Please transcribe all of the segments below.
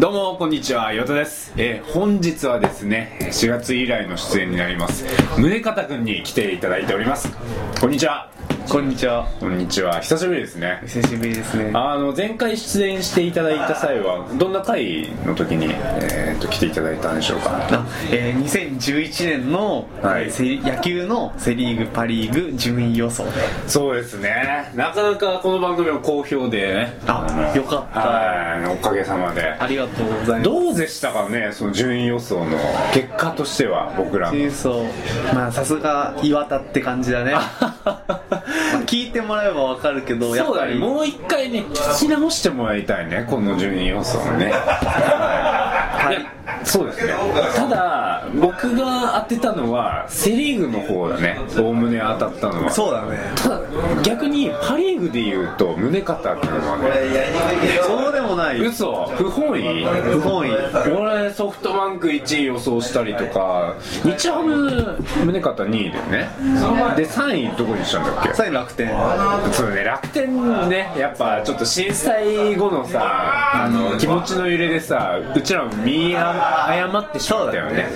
どうもこんにちは、ヨタです、えー本日はですね4月以来の出演になります。宗方くんに来ていただいております。こんにちは。こんにちは。こんにちは久しぶりですね久しぶりですね。あの前回出演していただいた際はどんな回の時に、えー、と来ていただいたんでしょうか？あえー、2011年の、はい野球のセ・リーグ、パ・リーグ順位予想で。そうですねなかなかこの番組も好評でねあ、よかった。はいおかげさまでありがとうございます。どうでしたかねその順位予想の結果としては僕らの順位予想まあさすが岩田って感じだね。まあ聞いてもらえばわかるけど、やそうだっぱり。ねもう一回ね聞き直してもらいたいねこの順位予想をね。いやそうですね。ただ僕が当てたのはセ・リーグの方だね。おおむね当たったのは。そうだね。ただ逆にパ・リーグでいうと宗像君はね。そうでもない。嘘？不本意？不本意。俺ソフトバンク1位予想したりとか日ハム宗像2位だよね。で3位どこにしたんだっけ？最後楽天。そうね楽天ね。やっぱちょっと震災後のさあの気持ちの揺れでさうちらも見誤ってしまったよね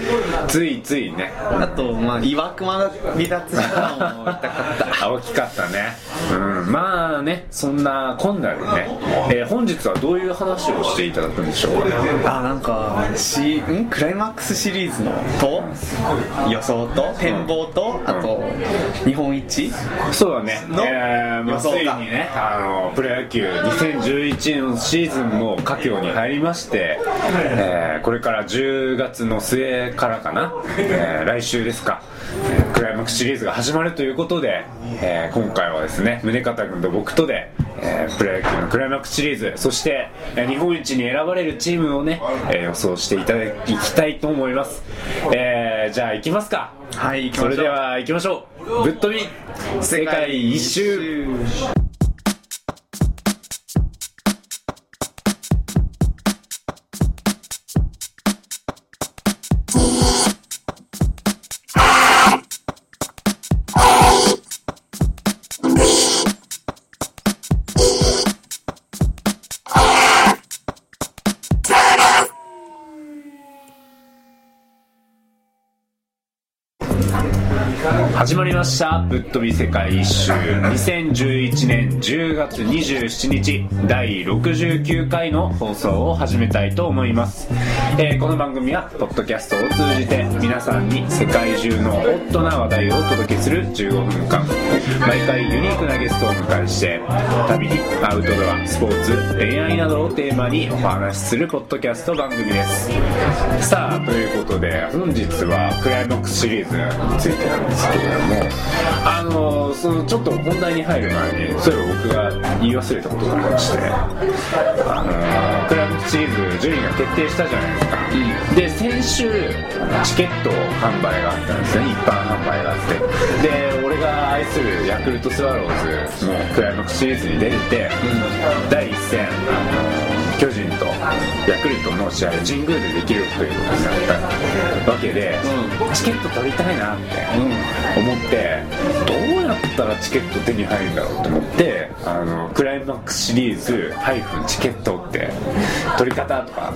ついついね。あと、まあ、岩熊が離脱したのも痛かった。あ大きかったね。うん。まあねそんなこんなでね、えー本日はどういう話をしていただくんでしょうか？あなんかしん？クライマックスシリーズのと？予想と？展望と？あと日本一？そうだね、の？えーまあ、ついにねあのプロ野球2011のシーズンも佳境に入りまして、えーこれから10月の末からかな、えー来週ですか、えークライマックスシリーズが始まるということで、えー今回はですね宗像君と僕とで、えープロ野球のクライマックスシリーズそして、えー日本一に選ばれるチームをね、えー予想していただきたいと思います、えーじゃあ行きますか。はいそう。れでは行きましょう。ぶっ飛び世界一周始まりました。ぶっ飛び世界一周。2011年10月27日第69回の放送を始めたいと思います、えーこの番組はポッドキャストを通じて皆さんに世界中のホットな話題をお届けする15分間。毎回ユニークなゲストを迎えして旅にアウトドアスポーツ恋愛などをテーマにお話しするポッドキャスト番組です。さあということで本日はクライマックスシリーズについてなんですけれどもあのそのちょっと本題に入る前にそういえば僕が言い忘れたことがありましてあのクライマックスシリーズ順位が決定したじゃないですか、で先週チケット販売があったんですね。一般販売があって。で俺が愛するヤクルトスワローズのクライマックスシリーズに出れて、第一戦あの巨人とヤクルトの試合を神宮でできるということになったわけで、チケット取りたいなって思って、どうやったらチケット手に入るんだろうと思ってあのクライマックスシリーズチケットって取り方とか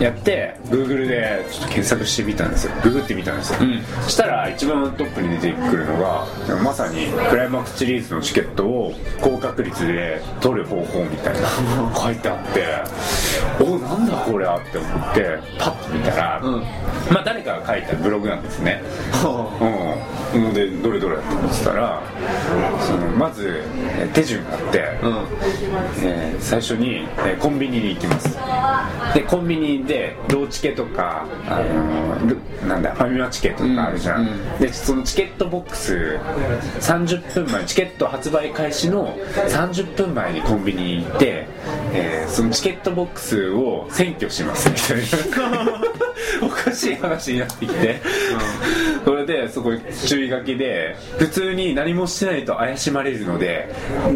やって Google でちょっと検索してみたんですよ。ググってみたんですよ、そしたら一番トップに出てくるのがまさにクライマックスシリーズのチケットを高確率で取る方法みたいな書いてあっておなんだこれはって思ってパッと見たら、まあ誰かが書いたブログなんですね。うん。のでどれどれって思ってたらそのまずえー手順があって、えー最初に、えーコンビニに行きます。でコンビニでローチケとか、あのールなんだファミマチケとかあるじゃん、うんうん。でそのチケットボックス30分前チケット発売開始の30分前にコンビニに行って、えーそのチケットボックスを占拠しますみたいな。おかしい話になってきて、それでそこに注意書きで普通に何もしてないと怪しまれるので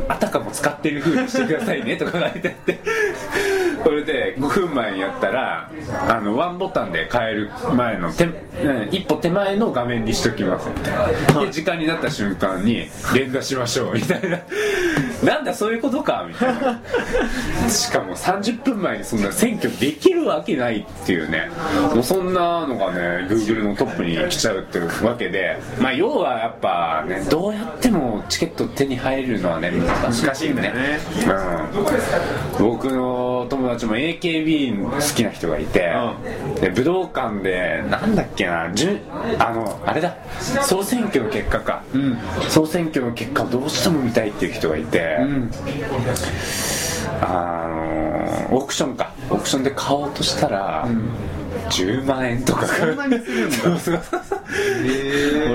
あたかも使ってる風にしてくださいねとか書いてあってそれで5分前にやったらあのワンボタンで変える前の一歩手前の画面にしときますみたいな。で時間になった瞬間に連打しましょうみたいな。なんだそういうことかみたいな。しかも30分前にそんな選挙できるわけないっていうね。もうそんなのがね Google のトップに来ちゃうっていうわけで。まあ要はやっぱねどうやってもチケット手に入るのはね難しい難しいんだよね。うん、僕の友達も AKB 好きな人がいて、で武道館でなんだっけなじゅあのあれだ。総選挙の結果か、総選挙の結果をどうしても見たいっていう人がいて、あのオークションか。オークションで買おうとしたら、10万円とか。そんなにするんだ。そうそうそうそ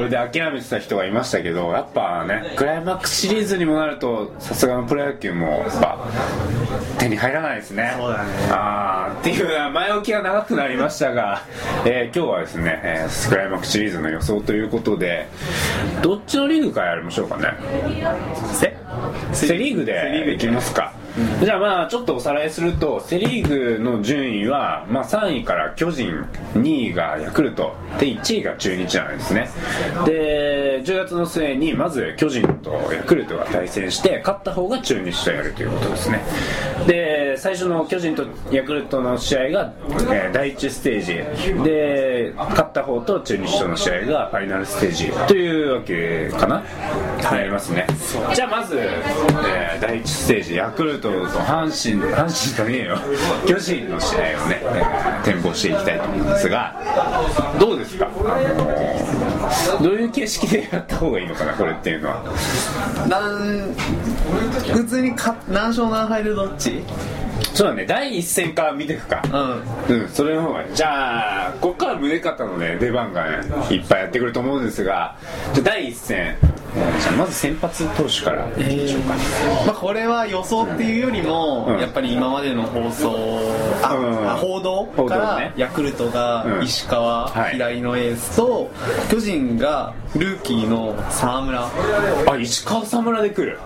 れで諦めてた人がいましたけどやっぱねクライマックスシリーズにもなるとさすがのプロ野球もやっぱ手に入らないですね。そうだね。あーっていう前置きが長くなりましたが、えー今日はですね、えークライマックスシリーズの予想ということでどっちのリーグからやりましょうかね。せセ・リーグで。いきますか、じゃあまあちょっとおさらいするとセ・リーグの順位は、まあ、3位から巨人2位がヤクルトで1位が中日なんですね。で10月の末にまず巨人とヤクルトが対戦して勝った方が中日とやるということですね。で最初の巨人とヤクルトの試合が、えー第1ステージ。で勝った方と中日との試合がファイナルステージというわけかな。なりますね。じゃあまず、えー第1ステージヤクルトと阪神阪神とねえよ。巨人の試合をね、えー展望していきたいと思うんですがどうですか、あのーどういう形式でやった方がいいのかなこれっていうのは。なん普通にか何勝何敗でどっち？そうだね。第一戦から見ていくか。うん。うん、それの方がじゃあここから宗方のね出番がねいっぱいやってくると思うんですがじゃあ第一戦まず先発投手からいきましょうか、まあ、これは予想っていうよりも、うん。やっぱり今までの放送あ、報道から、ね。ヤクルトがうん。石川、はい。平井のエースと巨人がルーキーの沢村。あ石川さ村で来る。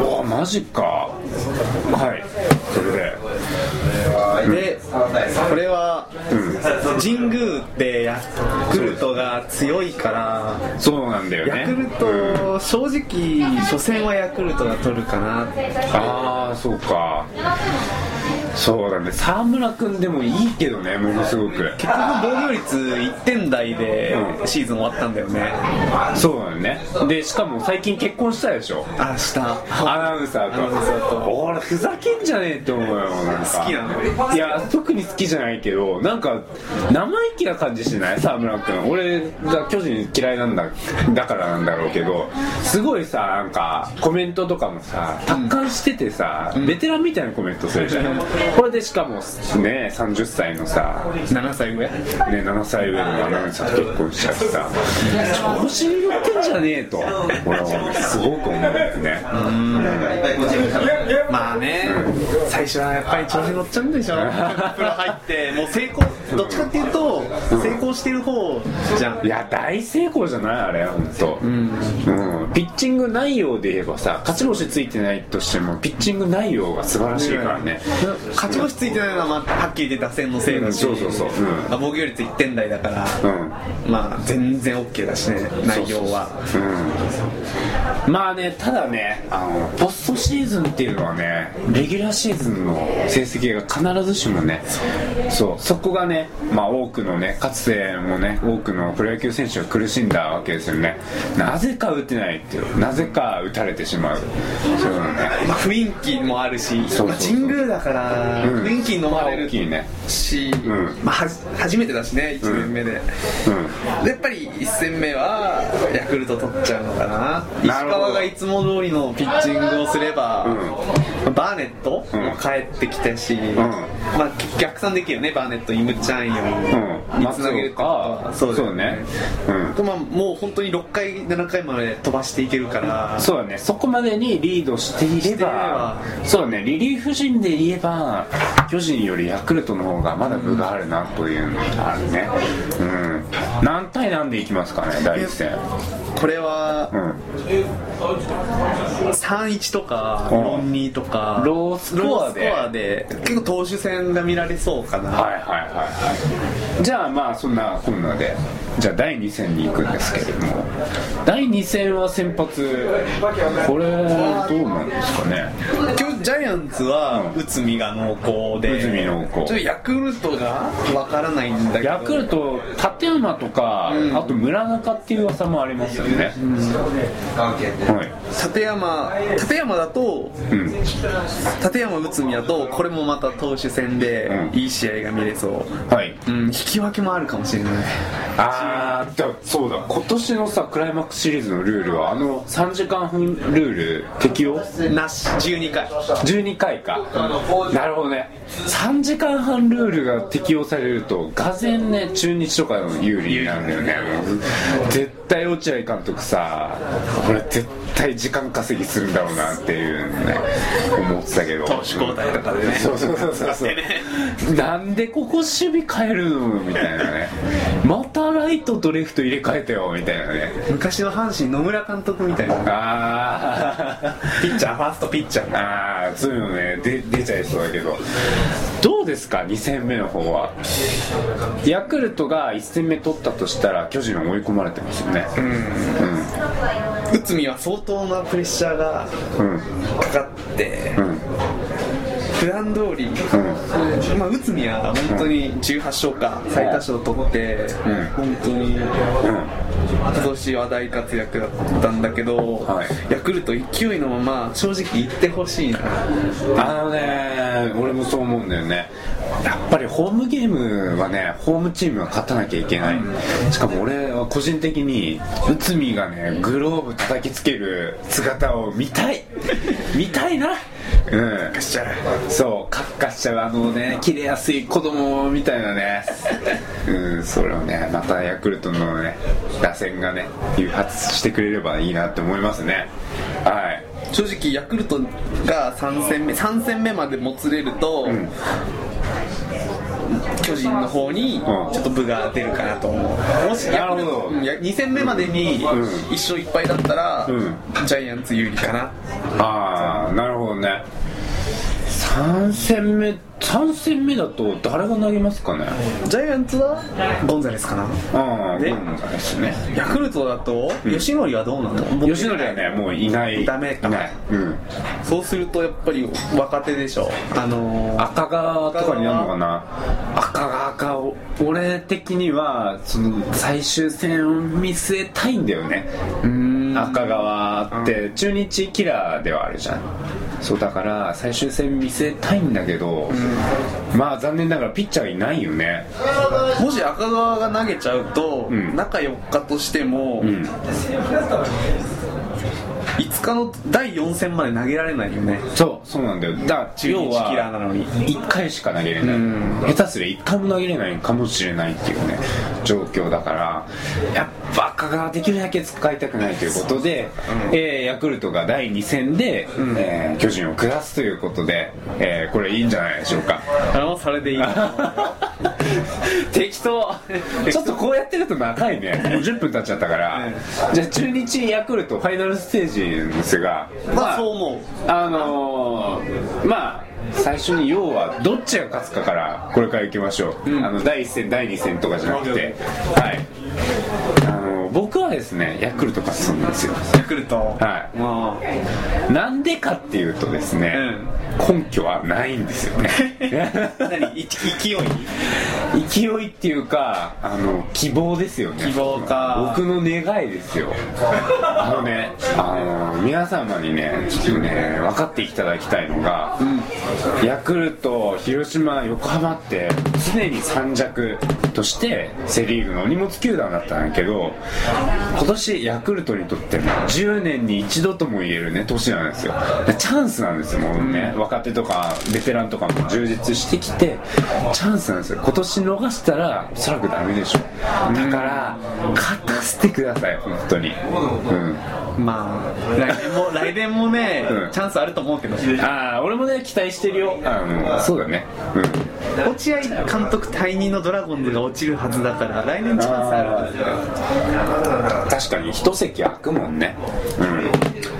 うわマジか。はい。それで。でこれは、神宮でヤクルトが強いからそうなんだよね。ヤクルト正直初戦はヤクルトが取るかなああそうかそうだね。沢村君でもいいけどねものすごく。結局防御率1点台でシーズン終わったんだよね。そうだよね。でしかも最近結婚したでしょ？明日アナウンサーと。アナウンサーと。俺ふざけんじゃねえって思うよなんか。好きなの。いや特に好きじゃないけどなんか生意気な感じしない？沢村君俺が巨人嫌いなんだだからなんだろうけど。すごいさなんかコメントとかもさ達観しててさ、ベテランみたいなコメントするじゃん、これでしかもね30歳のさ。7歳上？ね、7歳上のアナウンサーと結婚しちゃってさ。調子に乗ってんじゃねえと。俺はねすごく思うんだよねまあね、最初はやっぱり調子乗っちゃうんでしょ。プロ入ってもう成功どっちかっていうと成功してる方じゃん。いや大成功じゃない？あれ本当うん、ピッチング内容で言えばさ勝ち星ついてないとしてもピッチング内容が素晴らしいからね。勝ち星ついてないのは、まあ、はっきり言って打線のせいだし、うんそうそうそう。防御率1点台だから、うん。まあ全然 OK だしね内容は。うん。まあねただねあのポストシーズンっていうのはねレギュラーシーズンの成績が必ずしもねそう。そこがねまあ多くのねかつてもね多くのプロ野球選手が苦しんだわけですよね。なぜか打てないっていう。なぜか打たれてしまう。そうね。まあ、雰囲気もあるしまあ神宮だからうん。雰囲気に飲まれる大きいね。し、ん。まあ、初めてだしね1年目で,、うん。でやっぱり1戦目はヤクルト取っちゃうのかな。石川がいつも通りのピッチングをすれば、バーネットも帰ってきたし、まあ、逆算できるよねバーネットイムチャンヨうん。ンにつなげるってことそうだよそうね。うん。とまあ、もう本当に6回7回まで飛ばしていけるからそうだね。そこまでにリードしていればば。そうだね。リリーフ陣で言えば巨人よりヤクルトの方がまだ分があるなというのがあるね。うん。何対何でいきますかね第一戦。これはうん。3-1とかうん4-2とかか。ロースコアで。コアで。結構投手戦が見られそうかな、はいはいはいはい。じゃあまあそんなこんなでじゃあ第2戦に行くんですけれども第2戦は先発これどうなんですかね？今日ジャイアンツは内海が濃厚で内海濃厚。ヤクルトがわからないんだけど。ヤクルト立山とか、うん。あと村中っていう噂もありますよね、はい。立山立山だとうん。立山内海だとこれもまた投手戦でうん。いい試合が見れそう。はい。うん引き分けもあるかもしれないああだそうだ今年のさクライマックスシリーズのルールはあの3時間分ルール適用？なし。12回。12回か。なるほどね。3時間半ルールが適用されるとがぜんね中日とかの有利になるんだよね。絶対落合監督さこれ絶対時間稼ぎするんだろうなっていうのね思ってたけど。投手交代とかでね。そうそうそうそうそう。なんでここ守備変えるのみたいなね。またライトとレフト入れ替えたよみたいなね。昔の阪神野村監督みたいな。あピッチャーファーストピッチャー。あああそういうのねで出ちゃいそうだけど。どうですか2戦目の方は？ヤクルトが1戦目取ったとしたら巨人は追い込まれてますよね内海は相当なプレッシャーがうんうんかかってうん普段通り、まあ、内海は本当に18勝か最多勝取って、うん。本当にうん今年は大活躍だったんだけど、はい。ヤクルト勢いのまま正直行ってほしいな。あのね俺もそう思うんだよねやっぱりホームゲームはねホームチームは勝たなきゃいけない。しかも俺は個人的に内海がねグローブ叩きつける姿を見たい。見たいな。うん。しちゃう。そうカッカしちゃうあのね切れやすい子供みたいなね。うんそれをねまたヤクルトのね打線がね誘発してくれればいいなって思いますね。はい。正直ヤクルトが3戦目3戦目までもつれると、ん巨人の方にちょっと部が出るかなと思う。もしなるほど。うんや2戦目までにん。1勝1敗だったら、うん。ジャイアンツ有利かな。ああなるほどね3戦目3戦目だと誰が投げますかね？ジャイアンツはゴンザレスかな。ああでゴンザレスね。ヤクルトだと吉典はどうなの吉野はねもういない。ダメか。いない。うん。そうするとやっぱり若手でしょ。あのー、赤川とかになるのかな？赤川か俺的にはその最終戦を見据えたいんだよね。うん赤川って中日キラーではあるじゃん。そうだから最終戦見据えたいんだけど、まあ残念ながらピッチャーがいないよね。もし赤川が投げちゃうと、ん。中4日としても、うん5日の第4戦まで投げられないよね。そうそうなんだよ。だから要はキラーなのに。1回しか投げれない。うん下手すりゃ1回も投げれないかもしれないっていうね状況だから。やっぱ赤川できるだけ使いたくないということで、えーヤクルトが第2戦で、えー巨人を下すということで、えーこれいいんじゃないでしょうか。あのそれでいい 適当。ちょっとこうやってると長いね。もう10分経っちゃったから、じゃあ中日ヤクルトファイナルステージですがまあそう思う。あのー、まあ最初に要はどっちが勝つかからこれからいきましょう、あの第1戦第2戦とかじゃなくて。はい。あの僕はですねヤクルト勝つんですよ。ヤクルト。はい。まなんでかっていうとですね、根拠はないんですよね。あ何？い勢い？勢いっていうかあの希望ですよね。希望か。僕の願いですよ。あのねあの皆様にねちょっとね分かっていただきたいのが、ヤクルト広島横浜って常に三弱としてセ・リーグのお荷物球団だったんだけど今年ヤクルトにとっても10年に一度とも言えるね年なんですよ。でチャンスなんですよもうね、若手とかベテランとかも充実してきてチャンスなんですよ。今年逃したらおそらくダメでしょだから勝たせてください本当に。うん。まあ来年も 来年もね、うん。チャンスあると思うけど。ああ俺もね期待してるよ。あのそうだね。うん。落合監督退任のドラゴンズが落ちるはずだから来年チャンスあるは確かに一席空くもんね。うん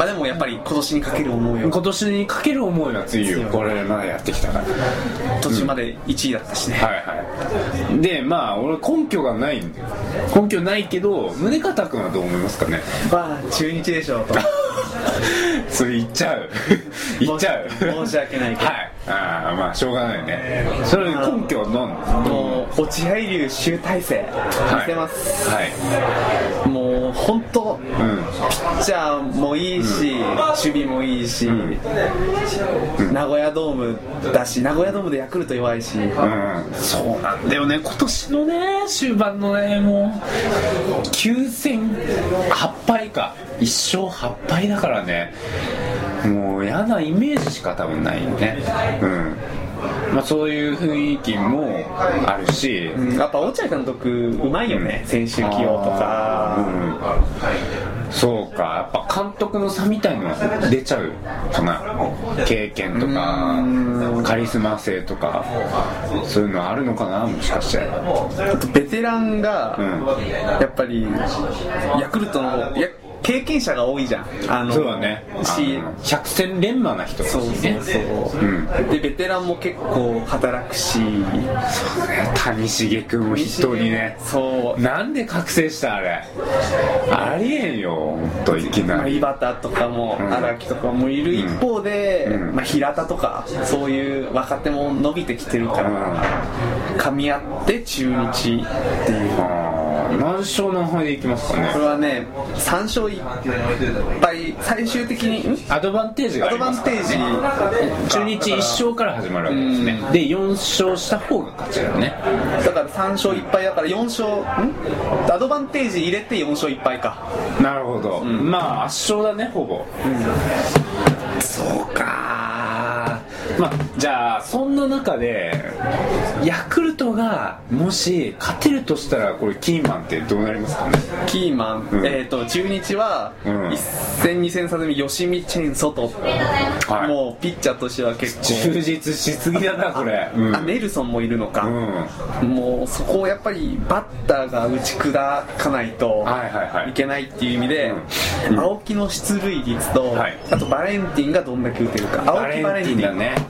まあでもやっぱり今年にかける思いを今年にかける思いは強いよ。これまでやってきたから。途中まで1位だったしね、はいはい。でまあ俺根拠がないんだよ。根拠ないけど宗像君はどう思いますかね？まあ中日でしょうと。それ言っちゃう。言っちゃう。申し訳ないけど。はいああまあしょうがないね。それ根拠は何もう落合流集大成見せます、はい。もう本当、うんピッチャーもいいし、守備もいいし、名古屋ドームだし名古屋ドームでヤクルト弱いし、うん。そうなんだよね。今年のね終盤のねもう9戦8敗か。1勝8敗だからねもう嫌なイメージしか多分ないよね。うん。まあそういう雰囲気もあるし、うん。やっぱ落合監督うまいよね、選手起用とか、うん。そうか。やっぱ監督の差みたいのが出ちゃうかな。経験とかカリスマ性とか。そういうのあるのかなもしかして。あとベテランが、うん。やっぱりヤクルトの経験者が多いじゃん。あのそうだね。し百戦錬磨な人そうそうそう、うんでベテランも結構働くし。谷繁君も筆頭にね。そう。なんで覚醒したあれ？ありえんよ本当いきまあ、なり井端とかもん。荒木とかもいる一方で、うん。まあ、平田とかそういう若手も伸びてきてるから、噛み合って中日っていう何勝何敗でいきますかこれねはね3勝1敗最終的にん？アドバンテージがアドバン中日1勝から始まるわけですね。で4勝した方が勝ちだよね。だから3勝1敗だから4勝ん？アドバンテージ入れて4勝1敗か。なるほど、まあ圧勝だねほぼ、そうかまあじゃあそんな中でヤクルトがもし勝てるとしたらこれキーマンってどうなりますかね？キーマン、うん。えっ、と中日はうん。1戦2戦差で吉見チェーン外、はい。もうピッチャーとしては結構。充実しすぎだなこれ。うん。あネルソンもいるのか、うん。もうそこをやっぱりバッターが打ち砕かないとはいけないっていう意味で、うん。青木の出塁率と、はい。あとバレンティンがどんだけ打てるか。青木バレンティンだね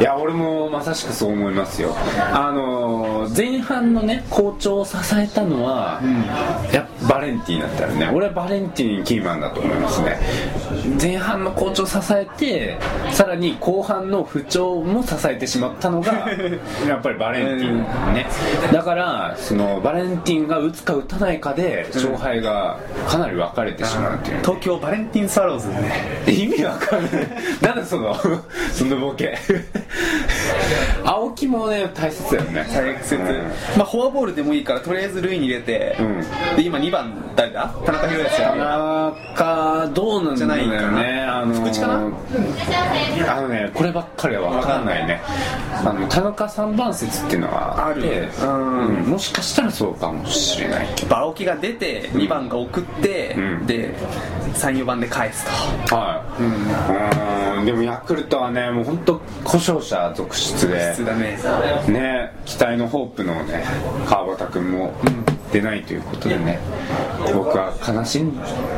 いや俺もまさしくそう思いますよ。あのー前半のね好調を支えたのは、やっぱバレンティンだったよね俺はバレンティンキーマンだと思いますね。前半の好調を支えてさらに後半の不調も支えてしまったのが やっぱりバレンティンね。だからそのバレンティンが打つか打たないかで勝敗がかなり分かれてしまうっていう。ね東京バレンティンスワローズでね。意味わかんない。なんだそのそのボケ 青木もね大切だよね。大切、うん。まあフォアボールでもいいからとりあえず塁に入れて、うん。で今2番誰だ？田中宏康田や中どうなんじゃないかね。あの福地かな？あのねこればっかりは分かんないね。あの田中三番説っていうのがあるうんうん。もしかしたらそうかもしれないけど。青木が出て2番が送って、うん。で34番で返すと。はい。うん。でもヤクルトはねもう本当者続出で。ね。ね期待のホープのね川端君も出ないということでね僕は悲しん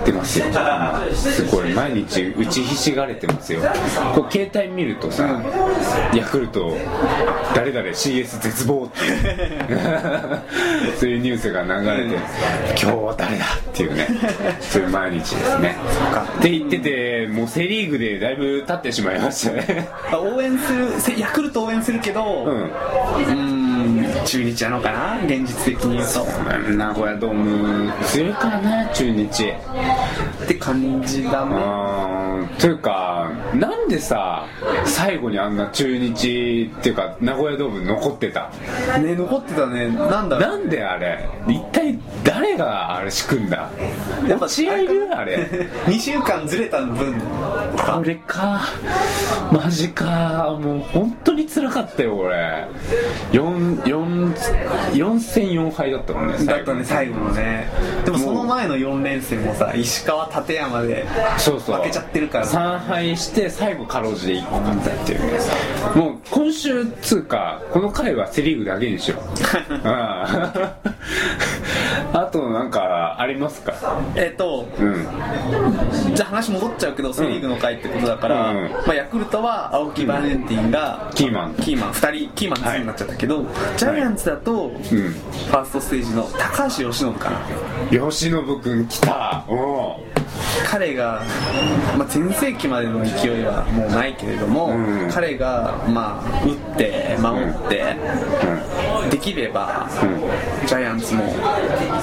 でますよ。今すごい毎日打ちひしがれてますよ。こう携帯見るとさ、ヤクルト誰々 CS 絶望って そういうニュースが流れて、今日は誰だっていうねそういう毎日ですね。って言っててもうセ・リーグでだいぶ経ってしまいましたね。あ応援するせヤクルト応援するけどうん中日なのかな現実的に言うと。名古屋ドーム。強いからね中日。って感じだねあーというかなんでさ最後にあんな中日っていうか名古屋ドーム残ってた？ね残ってたね。なんだなんであれ？一体誰があれ仕組んだ？やっぱ試合いるあれ。2週間ずれた分これか。マジか。もう本当に辛かったよ俺。4 4 4戦4敗だったもんねだったね最後のね。でもその前の4連戦もさ石川立山で負けちゃってるかから3敗して最後かろうじて1個勝ったっていう。ねもう今週つうかこの回はセ・リーグだけにしよう。あ あとなんかありますか？えっとうん。じゃあ話戻っちゃうけどセ・リーグの回ってことだから、うん。まあ、ヤクルトは青木バレンティンがキーマン。キーマン。2人キーマン2になっちゃったけど、ジャイアンツだと、うん。ファーストステージの高橋由伸かな。吉信君来た。お彼が、まあ、全盛期までの勢いはもうないけれども、うん。彼が、まあ、打って守って、できれば、ジャイアンツも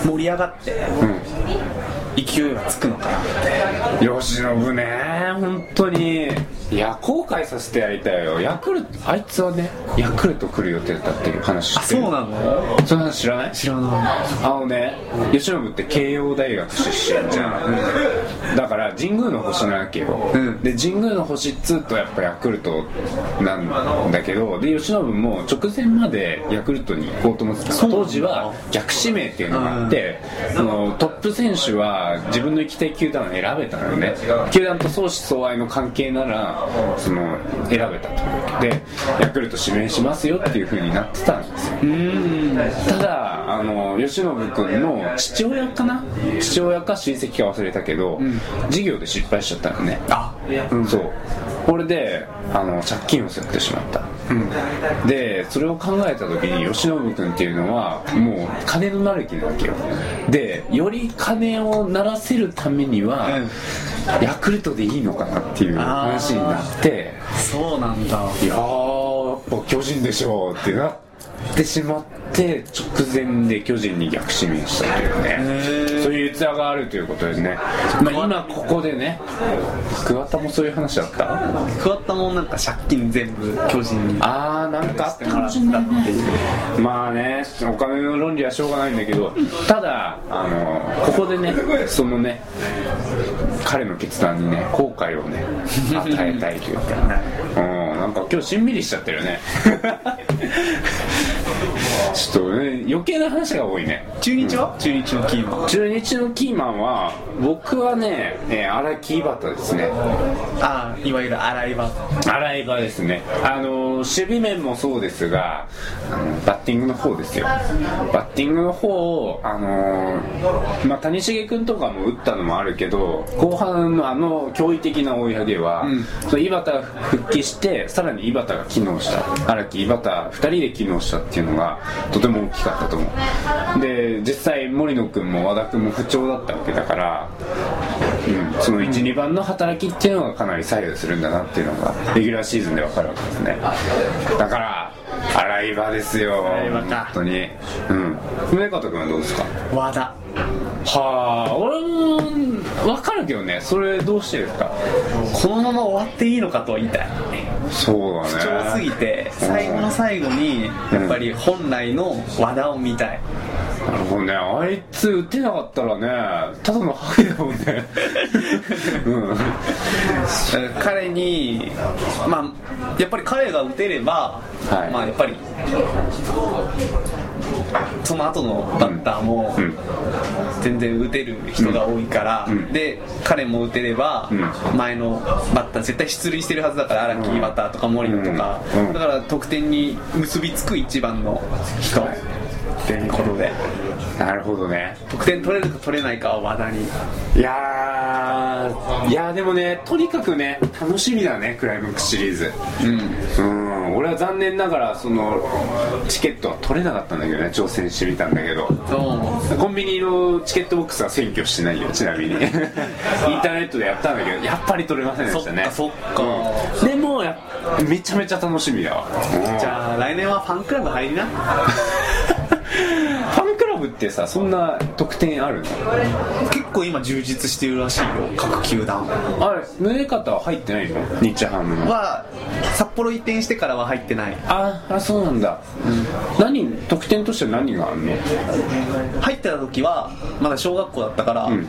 盛り上がって、勢いはつくのかなって。吉信ね本当にいや後悔させてやりたいよ。ヤクルトあいつはねヤクルト来る予定だっていう話あしてる。そうなの？その話知らない？知らない。あのね吉信って慶応大学出身じゃん、だから神宮の星なわけよ、うん。で神宮の星っつうとやっぱヤクルトなんだけどで吉信も直前までヤクルトに行こうと思ってた当時は逆指名っていうのがあって、そのトップ選手は自分の行きたい球団を選べたのよね。球団と相思相愛の関係ならその選べたとでヤクルト指名しますよっていう風になってたんですよ。うん。ただあの吉信君の父親かな？父親か親戚か忘れたけど、事業で失敗しちゃったのね。あそう。これであの借金を背負ってしまった、でそれを考えた時に吉信君っていうのはもう金のなる木なわけよ。でより金をならせるためには、ヤクルトでいいのかなっていう話になって。そうなんだ。いやーやっぱ巨人でしょうってなってしまって直前で巨人に逆指名したというね。ー。そういう逸話があるということでね、まあ、今ここでね桑田もそういう話だった？桑田もなんか借金全部巨人にあーなんかあったかもしれないねまあねお金の論理はしょうがないんだけどただあのここでねそのね彼の決断にね後悔をね 与えたいというか。うんなんか今日しんみりしちゃってるね ちょっとね余計な話が多いね。中日は、中日のキーマン。中日のキーマンは僕はねえー荒木井端ですね。ああいわゆる洗い場洗い場ですね。あの守備面もそうですがあのバッティングの方ですよ。バッティングの方をあのまあ谷繁君とかも打ったのもあるけど後半のあの驚異的な追い上げは、うん。その井端が復帰してさらに井端が機能した。荒木井端2人で機能したっていうのがとても大きかったと思う。で実際森野君も和田君も不調だったわけだからうん、その1、2番の働きっていうのがかなり左右するんだなっていうのがレギュラーシーズンで分かるわけですね。だから洗い場ですよ。本当に。うん。宗像君はどうですか？和田。はあ俺も分かるけどね。それどうしてですか？このまま終わっていいのかとは言いたいそうだね。不調すぎて最後の最後にやっぱり本来の和田を見たい。なるほどね。あいつ打てなかったらねただのハゲだもんね。うん。彼にまあやっぱり彼が打てれば、はい。まあやっぱりその後のバッターもうん。全然打てる人が多いから、うん。で彼も打てればう前のバッター絶対出塁してるはずだから荒木バッターとか森野とか、うん。うん。だから得点に結びつく一番の人。っていうことで。なるほどね。得点取れるか取れないかは和田に。いやーいやーでもねとにかくね楽しみだねクライマックスシリーズ。うん。うん。俺は残念ながらそのチケットは取れなかったんだけどね挑戦してみたんだけど。そう。コンビニのチケットボックスは占拠してないよちなみに。インターネットでやったんだけどやっぱり取れませんでしたね。そっかそっか。うん。でもやめちゃめちゃ楽しみだわ。じゃあ来年はファンクラブ入りなファンクラブってさそんな特典あるの？結構今充実してるらしいよ各球団。あれ宗方は入ってないの？日ハムの。は札幌移転してからは入ってない。ああそうなんだ、何特典として何があるの？入ってた時はまだ小学校だったから、ん。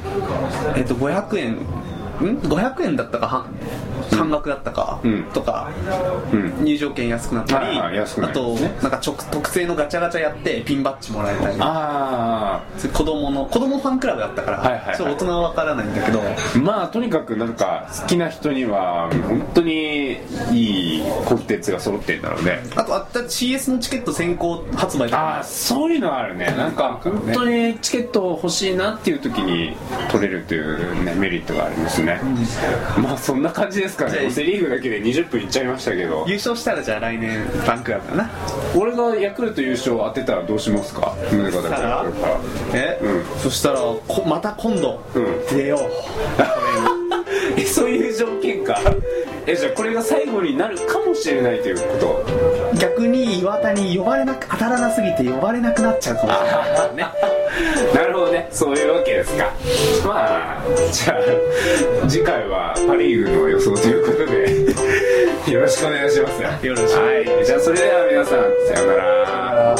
えっと500円ん？500円だったかは半額だったか、うん。とか、うん。入場券安くなったり、あとなんか直特製のガチャガチャやってピンバッジもらえたり。あ子供の子供ファンクラブだったから、ちょっと大人は分からないんだけど。あまあとにかくなんか好きな人には本当にいいコンテンツが揃ってるんだろうね。あとあった CS のチケット先行発売とああかそういうのあるね。なんか本当にチケット欲しいなっていう時に取れるという、ね、メリットがありますね、まあそんな感じですかじセ・リーグだけで20分いっちゃいましたけど。優勝したらじゃあ来年ファンクラブだな。俺がヤクルト優勝当てたらどうしますか？宗像から。え、うそしたらこまた今度、うん。出よう。えそういう条件かえじゃあこれが最後になるかもしれないということ？逆に岩田に呼ばれなく当たらなすぎて呼ばれなくなっちゃうかもしれない。からね。なるほどね。そういうわけですか。まあじゃあ次回はパ・リーグの予想ということで。よろしくお願いします。よろしくはい。じゃあそれでは皆さんさようなら